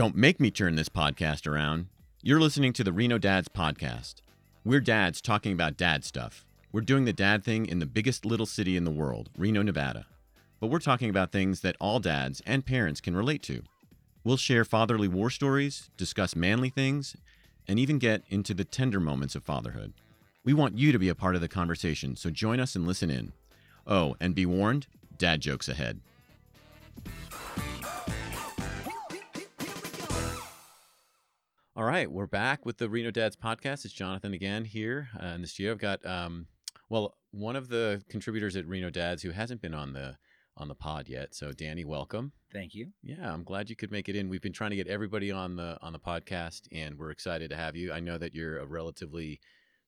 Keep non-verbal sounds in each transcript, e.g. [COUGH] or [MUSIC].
Don't make me turn this podcast around. You're listening to the Reno Dads Podcast. We're dads talking about dad stuff. We're doing the dad thing in the biggest little city in the world, Reno, Nevada. But we're talking about things that all dads and parents can relate to. We'll share fatherly war stories, discuss manly things, and even get into the tender moments of fatherhood. We want you to be a part of the conversation, so join us and listen in. Oh, and be warned dad jokes ahead. All right, we're back with the Reno Dads podcast. It's Jonathan again here uh, in the studio. I've got, um, well, one of the contributors at Reno Dads who hasn't been on the on the pod yet. So, Danny, welcome. Thank you. Yeah, I'm glad you could make it in. We've been trying to get everybody on the on the podcast, and we're excited to have you. I know that you're a relatively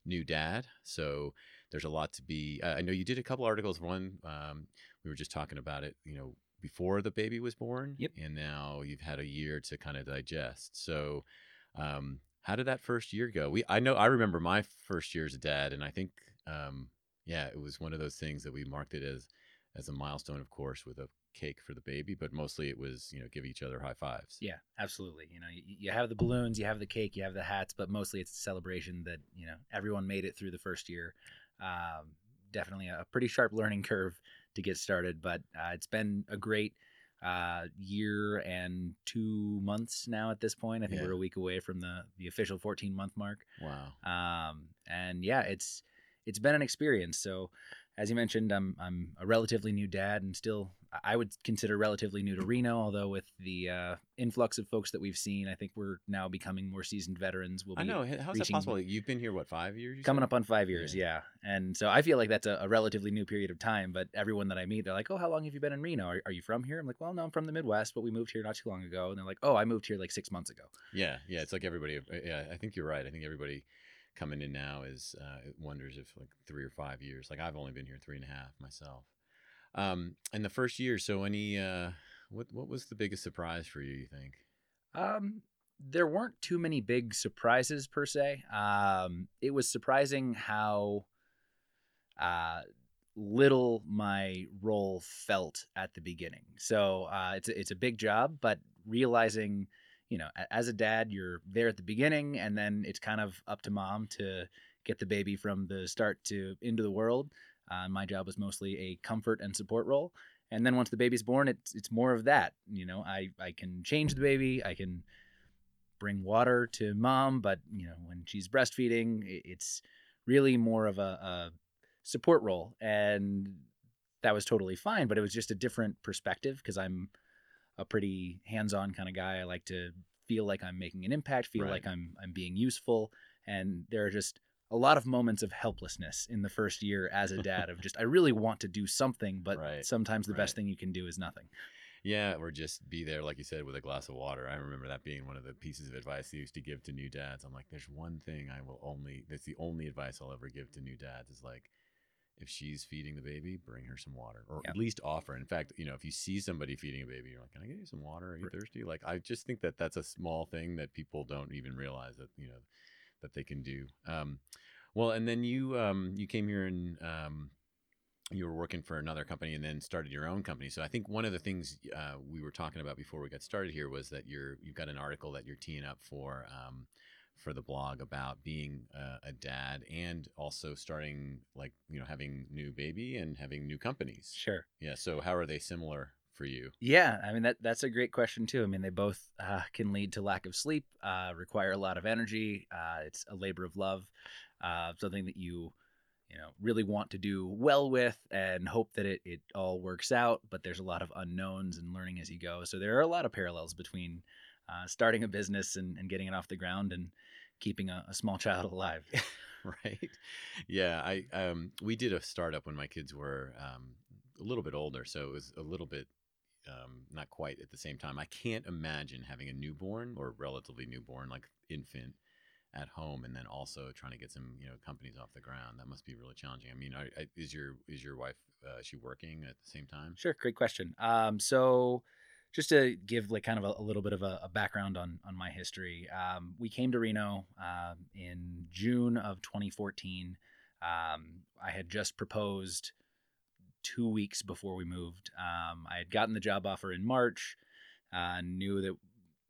new dad, so there's a lot to be. Uh, I know you did a couple articles. One, um, we were just talking about it. You know, before the baby was born. Yep. And now you've had a year to kind of digest. So, um, how did that first year go? We I know I remember my first year as a dad, and I think um, yeah, it was one of those things that we marked it as as a milestone, of course, with a cake for the baby, but mostly it was you know give each other high fives. Yeah, absolutely. You know, you, you have the balloons, you have the cake, you have the hats, but mostly it's a celebration that you know everyone made it through the first year. Um, definitely a pretty sharp learning curve to get started, but uh, it's been a great uh, year and two months now at this point. I think Yeah. we're a week away from the the official 14 month mark. Wow. Um, and yeah, it's it's been an experience. So, as you mentioned, I'm I'm a relatively new dad, and still I would consider relatively new to Reno. Although with the uh, influx of folks that we've seen, I think we're now becoming more seasoned veterans. We'll I be know. How's that possible? You've been here what five years? coming said? up on five years, Yeah. yeah. And so I feel like that's a, a relatively new period of time. But everyone that I meet, they're like, "Oh, how long have you been in Reno? Are, are you from here?" I'm like, "Well, no, I'm from the Midwest, but we moved here not too long ago." And they're like, "Oh, I moved here like six months ago." Yeah, yeah. It's like everybody. uh, Yeah, I think you're right. I think everybody coming in now is uh, wonders if like three or five years. Like I've only been here three and a half myself. Um, in the first year. So any uh, what what was the biggest surprise for you? You think? Um, there weren't too many big surprises per se. Um, it was surprising how uh, little my role felt at the beginning. So uh, it's a, it's a big job, but realizing, you know, as a dad, you're there at the beginning, and then it's kind of up to mom to get the baby from the start to into the world. Uh, my job was mostly a comfort and support role. And then once the baby's born it's it's more of that you know? I i can change the baby i can bring water to mom but you know when she's breastfeeding it's really more of a, a support role. And that was totally fine but it was just a different perspective because i'm a pretty hands-on kind of guy. I like to feel like i'm making an impact feel Right. like i'm i'm being useful. And there are just a lot of moments of helplessness in the first year as a dad of just I really want to do something, but Right, sometimes the best thing you can do is nothing. Yeah, or just be there, like you said, with a glass of water. I remember that being one of the pieces of advice I used to give to new dads. I'm like, there's one thing I will only. That's the only advice I'll ever give to new dads is like, if she's feeding the baby, bring her some water, or Yeah. at least offer. In fact, you know, if you see somebody feeding a baby, you're like, can I get you some water? Are you Right. thirsty? Like, I just think that that's a small thing that people don't even realize that you know that they can do. Um, well, and then you um, you came here and um, you were working for another company and then started your own company. So I think one of the things uh, we were talking about before we got started here was that you're you've got an article that you're teeing up for um, for the blog about being uh, a dad and also starting like you know having new baby and having new companies. Sure. Yeah. So how are they similar for you? Yeah, I mean that that's a great question too. I mean they both uh, can lead to lack of sleep, uh, require a lot of energy. Uh, it's a labor of love, uh, something that you you know really want to do well with and hope that it it all works out. But there's a lot of unknowns and learning as you go. So there are a lot of parallels between uh, starting a business and, and getting it off the ground and keeping a, a small [LAUGHS] child alive. [LAUGHS] right yeah i um we did a startup when my kids were um a little bit older so it was a little bit um not quite at the same time i can't imagine having a newborn or relatively newborn like infant at home and then also trying to get some you know companies off the ground that must be really challenging i mean I, is your is your wife uh, is she working at the same time Sure, great question. Um, so, just to give like kind of a, a little bit of a, a background on on my history, um, we came to Reno um, in June of 2014. Um, I had just proposed two weeks before we moved. Um, I had gotten the job offer in March. Uh, knew that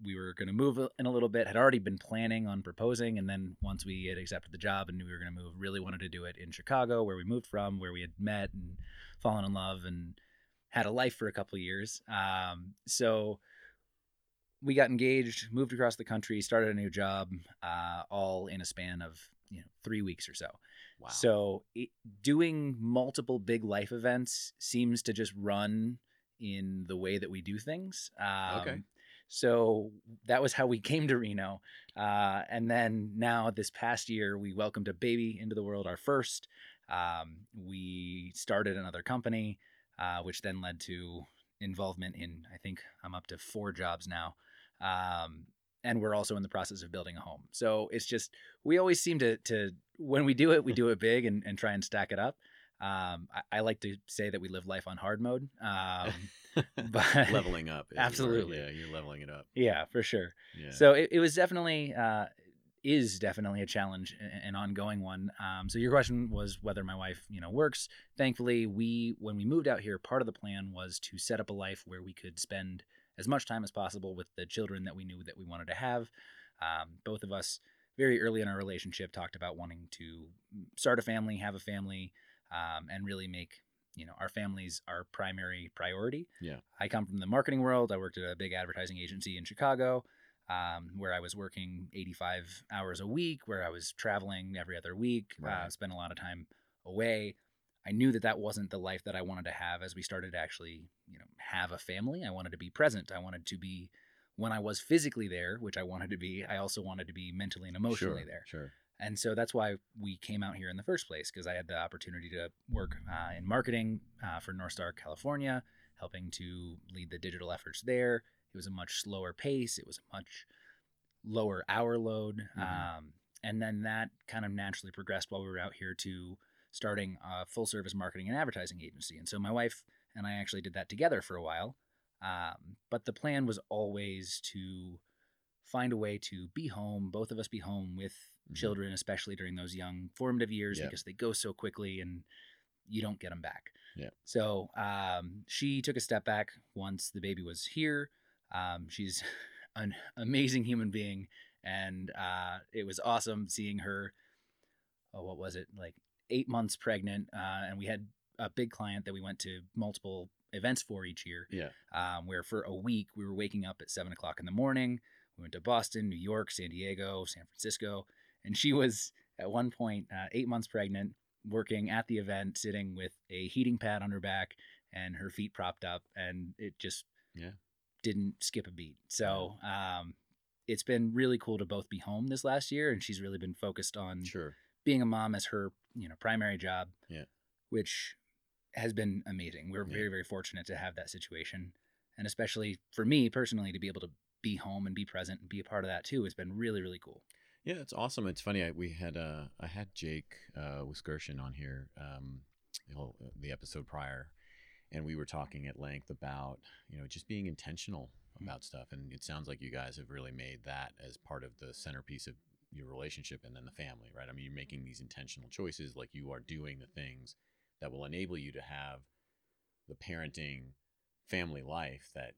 we were going to move in a little bit. Had already been planning on proposing, and then once we had accepted the job and knew we were going to move, really wanted to do it in Chicago, where we moved from, where we had met and fallen in love and had a life for a couple of years. Um, so we got engaged, moved across the country, started a new job, uh, all in a span of you know three weeks or so. Wow. So it, doing multiple big life events seems to just run in the way that we do things. Um, Okay. So that was how we [LAUGHS] came to Reno, uh, and then now this past year we welcomed a baby into the world, our first. Um, we started another company, uh, which then led to involvement in I think I'm up to four jobs now. Um, and we're also in the process of building a home. So it's just we always seem to to when we do it, we do it big and, and try and stack it up. Um, I, I like to say that we live life on hard mode. Um, [LAUGHS] but leveling up. as it were. Absolutely. Yeah, you're leveling it up. yeah, for sure. Yeah. So it, it was definitely uh, is definitely a challenge, an ongoing one. Um, so your question was whether my wife, you know, works. Thankfully, we when we moved out here, part of the plan was to set up a life where we could spend as much time as possible with the children that we knew that we wanted to have. Um, both of us, very early in our relationship, talked about wanting to start a family, have a family, um, and really make you know our families our primary priority. Yeah. I come from the marketing world. I worked at a big advertising agency in Chicago um, where I was working 85 hours a week, where I was traveling every other week, uh, spent a lot of time away. I knew that that wasn't the life that I wanted to have as we started to actually, you know, have a family. I wanted to be present. I wanted to be when I was physically there, which I wanted to be. I also wanted to be mentally and emotionally sure, there. Sure. And so that's why we came out here in the first place because I had the opportunity to work uh, in marketing uh, for Northstar California, helping to lead the digital efforts there. It was a much slower pace. It was a much lower hour load. Mhm. Um, and then that kind of naturally progressed while we were out here to starting a full service marketing and advertising agency. And so my wife and I actually did that together for a while. Um, but the plan was always to find a way to be home, both of us be home with Mhm. children, especially during those young formative years, Yeah. because they go so quickly and you don't get them back. Yeah. So um, she took a step back once the baby was here. Um, she's [LAUGHS] an amazing human being, and uh, it was awesome seeing her. Oh, what was it like? Eight months pregnant, uh, and we had a big client that we went to multiple events for each year Yeah. um, where for a week we were waking up at seven o'clock in the morning. We went to Boston, New York, San Diego, San Francisco, and she was at one point uh, eight months pregnant, working at the event, sitting with a heating pad on her back and her feet propped up, and it just Yeah. didn't skip a beat. So um, it's been really cool to both be home this last year, and she's really been focused on Sure. Being a mom as her you know primary job Yeah. which has been amazing we're Yeah. very very fortunate to have that situation and especially for me personally to be able to be home and be present and be a part of that too has been really really cool Yeah, it's awesome. It's funny. I, we had uh, I had Jake uh, Wiskershin on here, um, the, whole, the episode prior, and we were talking at length about you know just being intentional Mhm. about stuff. And it sounds like you guys have really made that as part of the centerpiece of your relationship and then the family, right? I mean, you're making these intentional choices, like you are doing the things that will enable you to have the parenting family life that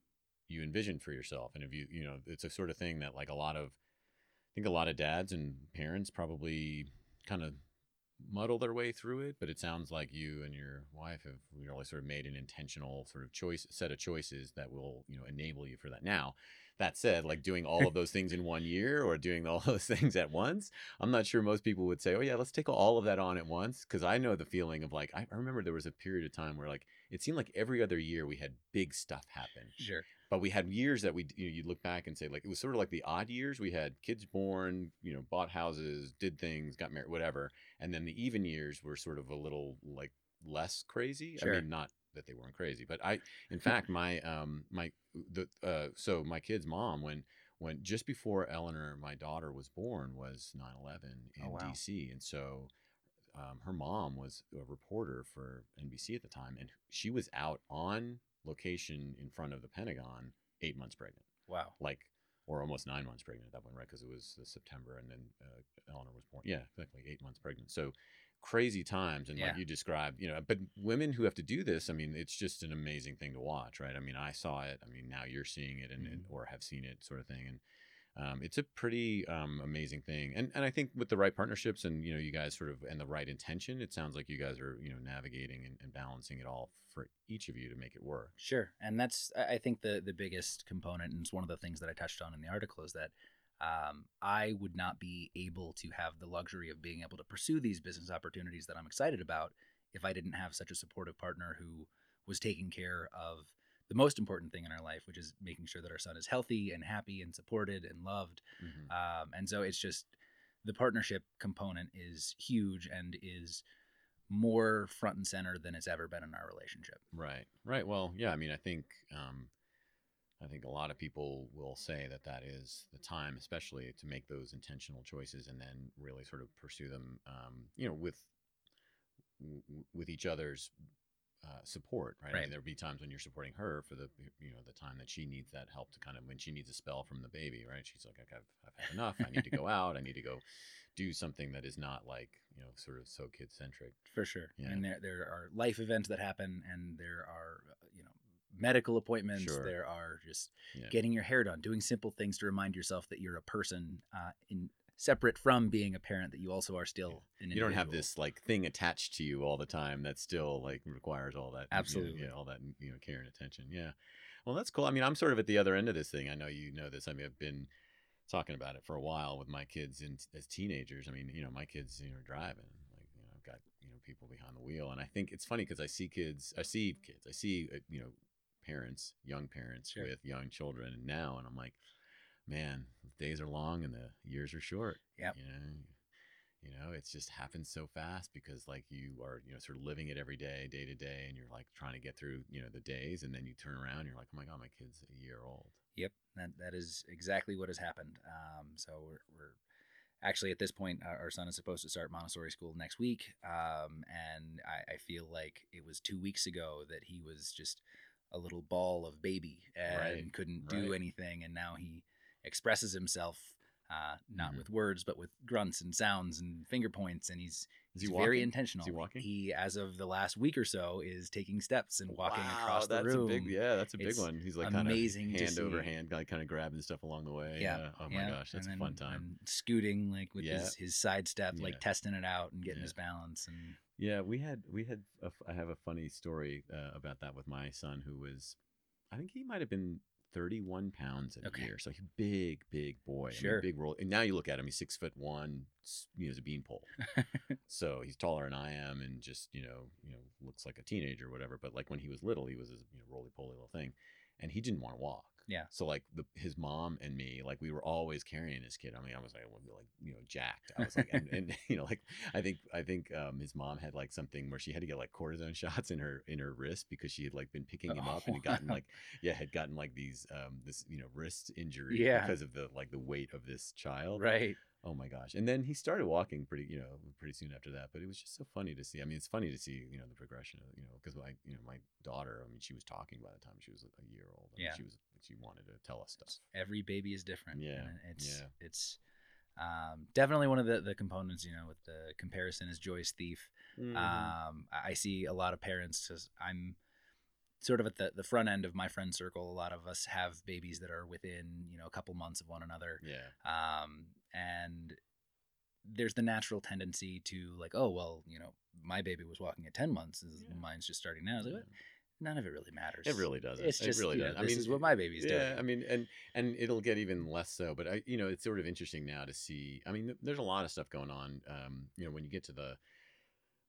you envision for yourself. And if you, you know, it's a sort of thing that like a lot of I think a lot of dads and parents probably kind of muddle their way through it, but it sounds like you and your wife have really sort of made an intentional sort of choice set of choices that will, you know, enable you for that. Now, that said, like doing all of those things in one year or doing all [LAUGHS] those things at once, I'm not sure most people would say, "Oh yeah, let's take all of that on at once." Because I know the feeling of like I I remember there was a period of time where like it seemed like every other year we had big stuff happen sure but we had years that we you know you look back and say like it was sort of like the odd years we had kids born you know bought houses did things got married whatever and then the even years were sort of a little like less crazy Sure. i mean not that they weren't crazy but i in fact my um my the uh so my kid's mom when when just before eleanor my daughter was born was 9-11 in Oh, wow. dc and so um, her mom was a reporter for NBC at the time, and she was out on location in front of the Pentagon, eight months pregnant, wow like, or almost nine months pregnant at that point, right? Because it was September, and then uh, Eleanor was born. Yeah, exactly, eight months pregnant. So crazy times and Yeah. like you described you know but women who have to do this i mean it's just an amazing thing to watch right i mean i saw it i mean now you're seeing it and, Mhm. or have seen it sort of thing and um, it's a pretty um, amazing thing and and i think with the right partnerships and you know you guys sort of and the right intention it sounds like you guys are you know navigating and, and balancing it all for each of you to make it work Sure, and that's I think the the biggest component, and it's one of the things that I touched on in the article is that um, I would not be able to have the luxury of being able to pursue these business opportunities that I'm excited about if I didn't have such a supportive partner who was taking care of the most important thing in our life, which is making sure that our son is healthy and happy and supported and loved. Mhm. Um, and so it's just the partnership component is huge and is more front and center than it's ever been in our relationship. Right. Right. Well, yeah. I mean, I think um, I think a lot of people will say that that is the time, especially to make those intentional choices and then really sort of pursue them. Um, you know, with w- with each other's uh, support. Right. I Right. mean, there'll be times when you're supporting her for the you know the time that she needs that help to kind of when she needs a spell from the baby. Right. She's like, I've, I've had enough. I need to go out. I need to go do something that is not like you know sort of so kid centric. For sure. Yeah. And there there are life events that happen and there are uh, you know medical appointments, Sure. there are just Yeah. getting your hair done, doing simple things to remind yourself that you're a person uh, in separate from being a parent that you also are still an you don't have this like thing attached to you all the time that still like requires all that you know, Absolutely. all that you know care and attention. Yeah. Well that's cool. I mean i'm sort of at the other end of this thing. I know you know this. I mean i've been talking about it for a while with my kids in, as teenagers. I mean you know my kids you know are driving like you know i've got you know people behind the wheel. And i think it's funny because i see kids i see kids i see uh, you know parents young parents Sure. with young children now and i'm like man the days are long and the years are short Yeah. you know you know it's just happens so fast because like you are you know sort of living it every day day to day and you're like trying to get through you know the days and then you turn around and you're like oh my god my kid's a year old Yep, that that is exactly what has happened. Um, so we're, we're actually at this point, our, our son is supposed to start Montessori school next week, um, and I, I feel like it was two weeks ago that he was just a little ball of baby and Right, couldn't do right. anything, and now he expresses himself. Uh, not Mhm. with words, but with grunts and sounds and finger points, and he's Is he's he very intentional. Is he walking? He, as of the last week or so, is taking steps and walking across the room. a big yeah that's a big It's one he's like amazing kind of hand over hand like kind of grabbing stuff along the way Yeah. oh my yeah, gosh that's and a fun time And scooting like with Yeah. his, his side step, like testing it out and getting his balance. And Yeah, we had we had a I have a funny story uh, about that with my son who was, I think he might have been 31 pounds in Okay. a year, so he's a big, big boy. I mean, Sure. big roll. And now you look at him, he's six foot one, you know, he's a beanpole. [LAUGHS] so he's taller than I am, and just you know, you know, looks like a teenager or whatever. But like when he was little, he was a you know roly poly little thing, and he didn't want to walk. Yeah. So like the his mom and me, like we were always carrying this kid. I mean, I was like, like you know, jacked. I was like, and, [LAUGHS] and [LAUGHS] you know, like I think I think um, his mom had like something where she had to get like cortisone [LAUGHS] shots in her in her wrist because she had like been picking him up and had gotten like yeah had gotten like these um this you know wrist injury Yeah. because of the like the weight of this child. right. Oh my gosh! And then he started walking pretty, you know, pretty soon after that. But it was just so funny to see. I mean, it's funny to see, you know, the progression of, you know, because my, you know, my daughter. I mean, she was talking by the time she was a year old. I mean, Yeah. she was. She wanted to tell us stuff. Every baby is different. Yeah, and It's, yeah. it's um, definitely one of the, the components, you know, with the comparison is joy's thief. Mm-hmm. Um, I I see a lot of parents because I'm sort of at the, the front end of my friend circle. A lot of us have babies that are within, you know, a couple months of one another. yeah. um, and there's the natural tendency to like oh well you know my baby was walking at 10 months and Yeah. mine's just starting now It's like, none of it really matters It really doesn't. it's just it really you know, does. I this is what my baby's yeah, doing I mean, and and it'll get even less so. But I, you know, it's sort of interesting now to see. I mean, there's a lot of stuff going on. Um, you know, when you get to the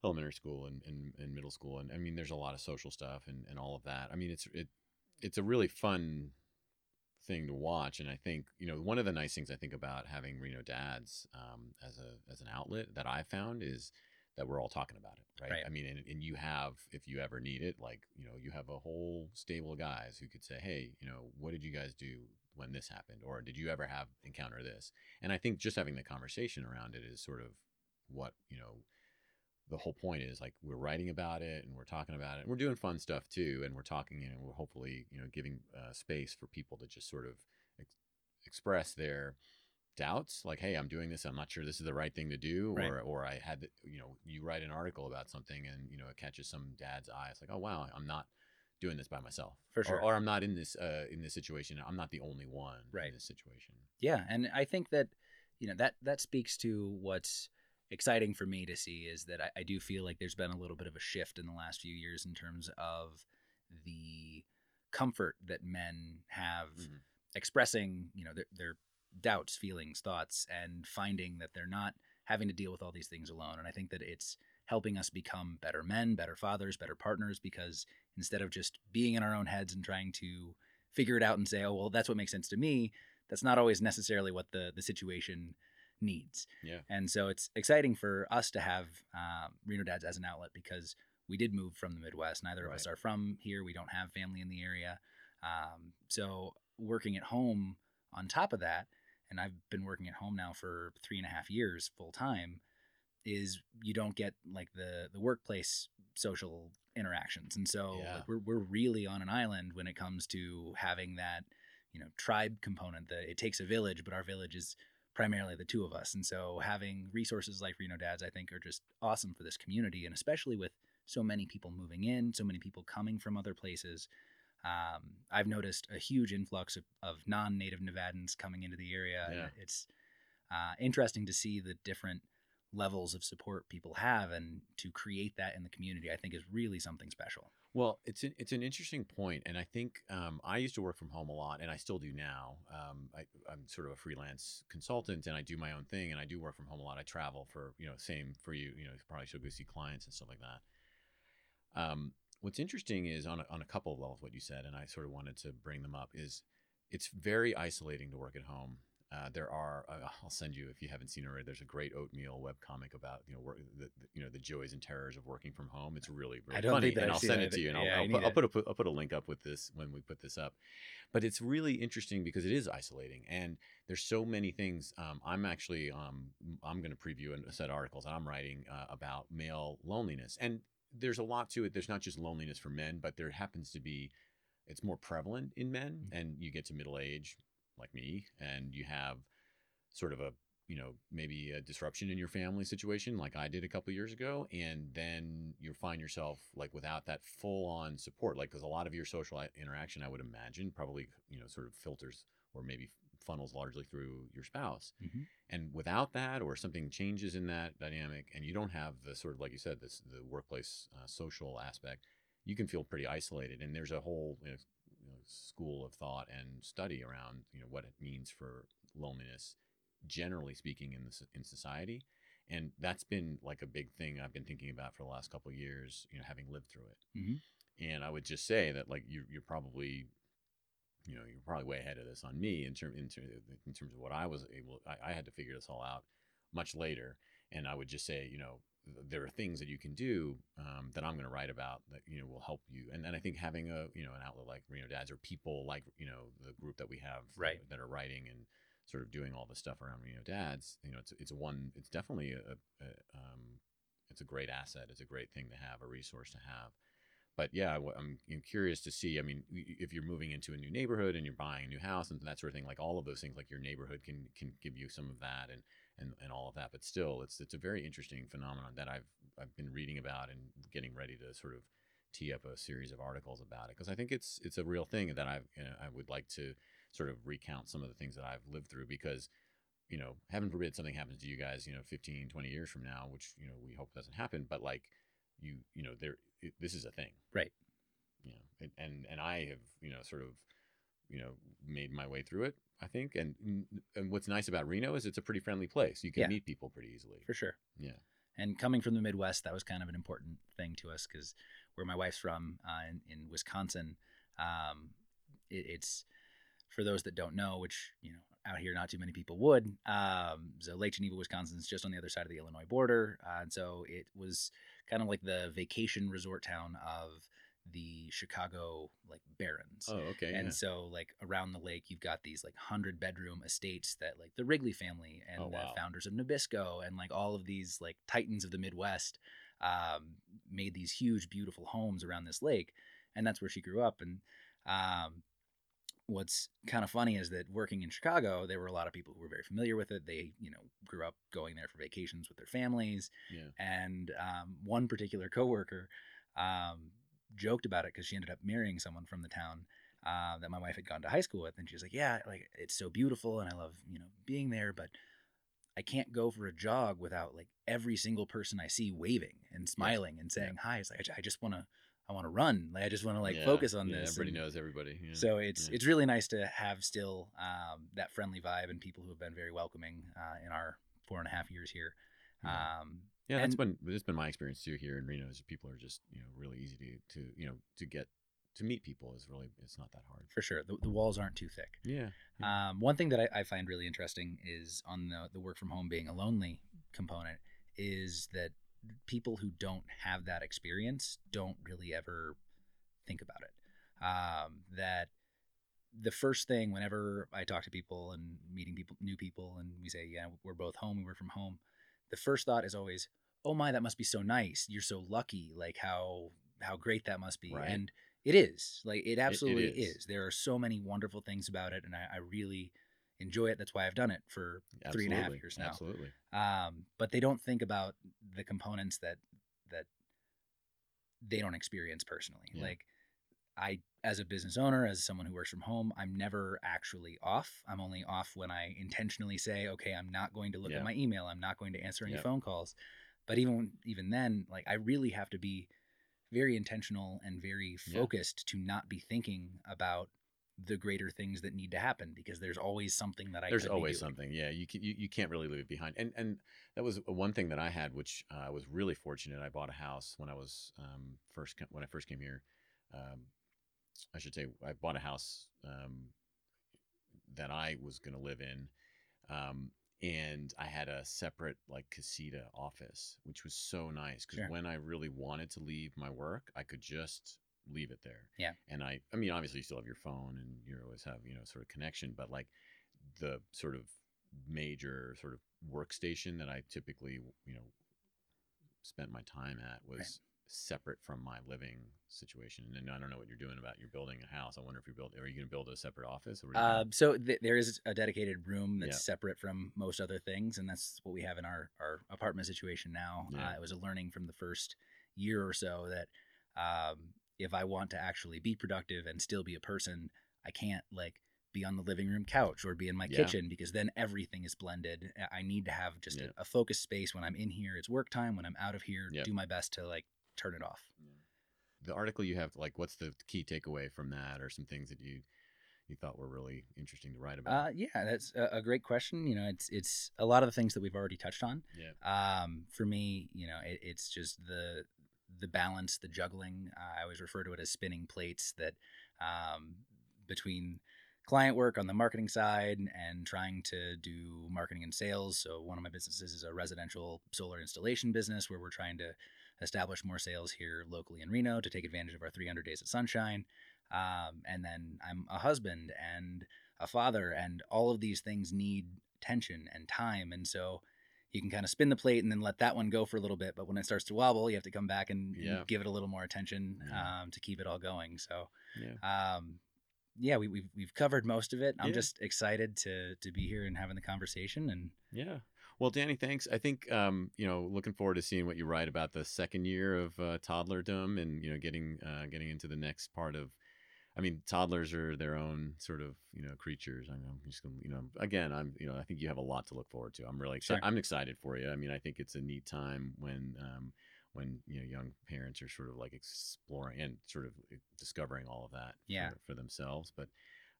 elementary school and, and, and middle school, and I mean, there's a lot of social stuff and, and all of that. I mean, it's it it's a really fun thing to watch, and I think you know one of the nice things I think about having Reno dads um, as a as an outlet that I found is that we're all talking about it, right? Right. I mean, and, and you have, if you ever need it, like, you know, you have a whole stable of guys who could say, hey, you know, what did you guys do when this happened? Or did you ever have encounter this? And I think just having the conversation around it is sort of what, you know, the whole point is like we're writing about it and we're talking about it and we're doing fun stuff too and we're talking and we're hopefully you know giving uh, space for people to just sort of ex- express their doubts like hey i'm doing this i'm not sure this is the right thing to do Right. or or i had you know you write an article about something and you know it catches some dad's eye it's like oh wow i'm not doing this by myself For Or- sure. or, i'm not in this uh in this situation i'm not the only one Right. in this situation Yeah, and I think that you know that that speaks to what's exciting for me to see is that I, I do feel like there's been a little bit of a shift in the last few years in terms of the comfort that men have Mhm. expressing you know their, their doubts, feelings, thoughts, and finding that they're not having to deal with all these things alone. And I think that it's helping us become better men, better fathers, better partners because instead of just being in our own heads and trying to figure it out and say, oh well, that's what makes sense to me that's not always necessarily what the the situation needs. Yeah. And so it's exciting for us to have um, Reno Dads as an outlet because we did move from the Midwest. Neither of us are from here. We don't have family in the area. Um, so working at home on top of that, and I've been working at home now for three and a half years full time, is you don't get like the the workplace social interactions. And so Yeah. like, we're we're really on an island when it comes to having that you know tribe component that it takes a village but our village is primarily the two of us and so having resources like reno dads i think are just awesome for this community and especially with so many people moving in so many people coming from other places um, i've noticed a huge influx of, of non-native nevadans coming into the area Yeah. it's uh, interesting to see the different levels of support people have and to create that in the community i think is really something special Well, it's an, it's an interesting point, and I think um, I used to work from home a lot, and I still do now. Um, I, I'm sort of a freelance consultant, and I do my own thing, and I do work from home a lot. I travel for you know, same for you. You know, probably should go see clients and stuff like that. Um, what's interesting is on a, on a couple of levels what you said, and I sort of wanted to bring them up is it's very isolating to work at home. Uh, there are uh, [LAUGHS] I'll send you if you haven't seen it already. There's a great oatmeal web comic about you know work, the, the you know the joys and terrors of working from home. It's really really I don't funny, think and I've I'll send it. it to you, and Yeah, I'll, I'll, put, I'll put a put- I'll put a link up with this when we put this up. But it's really interesting because it is isolating, and there's so many things. Um, I'm actually um, I'm going to preview a set of articles that I'm writing uh, about male loneliness, and there's a lot to it. There's not just loneliness for men, but there happens to be it's more prevalent in men, Mhm. and you get to middle age like me, and you have sort of a you know maybe a disruption in your family situation like i did a couple years ago and then you find yourself like without that full on support like because a lot of your social interaction i would imagine probably you know sort of filters or maybe funnels largely through your spouse Mhm. and without that or something changes in that dynamic and you don't have the sort of like you said this the workplace uh, social aspect you can feel pretty isolated and there's a whole you know, school of thought and study around you know what it means for loneliness generally speaking in this in society. And that's been like a big thing i've been thinking about for the last couple of years you know having lived through it. Mhm. and i would just say that like you, you're probably you know you're probably way ahead of this on me in, term, in, ter- in terms of what i was able I, I had to figure this all out much later. And i would just say you know there are things that you can do um, that i'm going to write about that you know will help you and then i think having a you know an outlet like reno dads or people like you know the group that we have Right. that are writing and sort of doing all the stuff around reno dads you know it's, it's one it's definitely a, a um, it's a great asset it's a great thing to have a resource to have but yeah, I'm I'm curious to see. I mean, if you're moving into a new neighborhood and you're buying a new house and that sort of thing, like all of those things, like your neighborhood can can give you some of that and and, and all of that. But still, it's it's a very interesting phenomenon that I've I've been reading about and getting ready to sort of tee up a series of articles about it because I think it's it's a real thing that I've you know, I would like to sort of recount some of the things that I've lived through because you know heaven forbid something happens to you guys you know 15 20 years from now which you know we hope doesn't happen but like you you know there it, this is a thing Right. you know and, and and i have you know sort of you know made my way through it i think and and what's nice about reno is it's a pretty friendly place you can Yeah. meet people pretty easily for sure yeah And coming from the Midwest, that was kind of an important thing to us because where my wife's from uh, in, in Wisconsin, um, it, it's for those that don't know, which you know out here not too many people would. Um, so Lake Geneva, Wisconsin is just on the other side of the Illinois border, uh, and so it was kind of like the vacation resort town of the Chicago like barons. oh okay And yeah. so, like around the lake, you've got these like hundred bedroom estates that like the Wrigley family and Oh, wow. the founders of Nabisco and like all of these like titans of the Midwest um, made these huge, beautiful homes around this lake, and that's where she grew up. And um, what's kind of funny is that working in Chicago, there were a lot of people who were very familiar with it. They, you know, grew up going there for vacations with their families. Yeah. And um, one particular coworker um, joked about it because she ended up marrying someone from the town uh, that my wife had gone to high school with, and she was like, "Yeah, like it's so beautiful, and I love you know being there, but." I can't go for a jog without like every single person I see waving and smiling and saying hi. It's like I I just want to, I want to run. Like I just want to like Yeah, focus on yeah, this. Everybody and- knows everybody. Yeah. so it's yeah. it's really nice to have still um, that friendly vibe and people who have been very welcoming uh, in our four and a half years here. Yeah. Um, Yeah, that's And- been that's been my experience too here in Reno. Is people are just you know really easy to to you know to get to meet people is really it's not that hard. for sure, the, the walls aren't too thick. Yeah, Um, one thing that I, I find really interesting is on the the work from home being a lonely component is that people who don't have that experience don't really ever think about it. Um, that the first thing whenever I talk to people and meeting people, new people, and we say, yeah, we're both home, we work from home. The first thought is always, oh my, that must be so nice. You're so lucky. Like how how great that must be. Right. And it is. Like it absolutely is. is. There are so many wonderful things about it, and I, I really enjoy it. That's why I've done it for three and a half years now. Absolutely. Um, but they don't think about the components that that they don't experience personally. Yeah. Like I, as a business owner, as someone who works from home, I'm never actually off. I'm only off when I intentionally say, okay, I'm not going to look Yeah. at my email. I'm not going to answer any Yeah. phone calls. But even even then, like I really have to be very intentional and very Yeah. focused to not be thinking about the greater things that need to happen because there's always something that I There's always something. Yeah, you, can, you you can't really leave it behind. And and that was one thing that I had, which uh, I was really fortunate. I bought a house when I was um, first when I first came here. Um, I should say I bought a house um, that I was going to live in, um, and I had a separate like casita office, which was so nice because Sure. when I really wanted to leave my work, I could just leave it there. Yeah. And I, I mean, obviously you still have your phone and you always have you know sort of connection, but like the sort of major sort of workstation that I typically you know spent my time at was separate from my living situation. And I don't know what you're doing about you're building a house. I wonder if you build are you going to build a separate office or Uh, so th- there is a dedicated room that's Yeah. separate from most other things, and that's what we have in our, our apartment situation now. Yeah. Uh, it was a learning from the first year or so that um, if I want to actually be productive and still be a person, I can't like be on the living room couch or be in my Yeah. kitchen because then everything is blended. I- I need to have just Yeah. a, a focused space when I'm in here. It's work time. When I'm out of here, Yep. do my best to like turn it off. the article you have like what's the key takeaway from that or some things that you you thought were really interesting to write about Uh, yeah, that's a, a great question. You know, it's it's a lot of the things that we've already touched on. yeah Um, for me, you know, it, it's just the the balance, the juggling. Uh, I always refer to it as spinning plates. That um, between client work on the marketing side and trying to do marketing and sales. So one of my businesses is a residential solar installation business where we're trying to establish more sales here locally in Reno to take advantage of our 300 days of sunshine. Um, and then I'm a husband and a father, and all of these things need attention and time. And so you can kind of spin the plate and then let that one go for a little bit. But when it starts to wobble, you have to come back and, Yeah. give it a little more attention Yeah. um, to keep it all going. So, yeah um, yeah, we, we've we've covered most of it. I'm just excited to to be here and having the conversation. And yeah well danny thanks i think um you know looking forward to seeing what you write about the second year of uh, toddlerdom and you know getting uh getting into the next part of I mean, toddlers are their own sort of, you know, creatures. I know, I'm just gonna, you know, again, I'm, you know, I think you have a lot to look forward to. I'm really excited. Sure. I'm excited for you. I mean, I think it's a neat time when, um, when you know young parents are sort of like exploring and sort of eh, discovering all of that Yeah. for, for themselves. But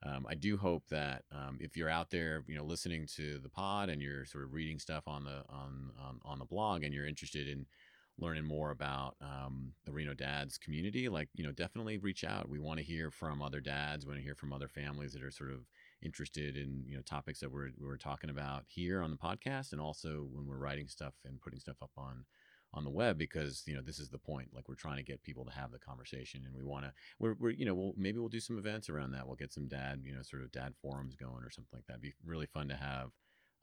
um, I do hope that um, if you're out there, you know, listening to the pod and you're sort of reading stuff on the on on, on the blog and you're interested in learning more about um, the Reno dads community, like you know, definitely reach out. We want to hear from other dads. We want to hear from other families that are sort of interested in you know topics that we're we're talking about here on the podcast, and also when we're writing stuff and putting stuff up on on the web because you know this is the point like we're trying to get people to have the conversation and we want to we're, we're you know we'll maybe we'll do some events around that we'll get some dad you know sort of dad forums going or something like that It'd be really fun to have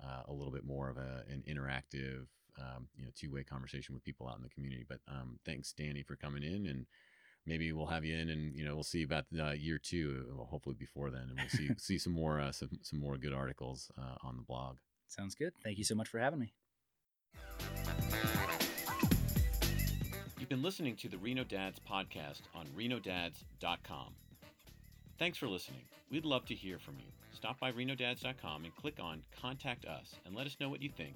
uh, a little bit more of a, an interactive um, you know two-way conversation with people out in the community but um, thanks danny for coming in and maybe we'll have you in, and you know we'll see about uh, year two, well, hopefully before then, and we'll see [LAUGHS] see some more uh, some some more good articles uh, on the blog. Sounds good. Thank you so much for having me. Been listening to the Reno Dads podcast on renodads.com. Thanks for listening. We'd love to hear from you. Stop by renodads.com and click on Contact Us and let us know what you think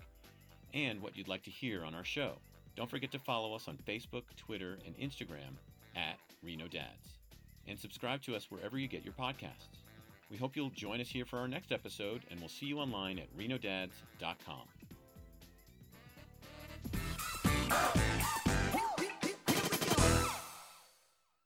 and what you'd like to hear on our show. Don't forget to follow us on Facebook, Twitter, and Instagram at Reno Dads. And subscribe to us wherever you get your podcasts. We hope you'll join us here for our next episode, and we'll see you online at renodads.com.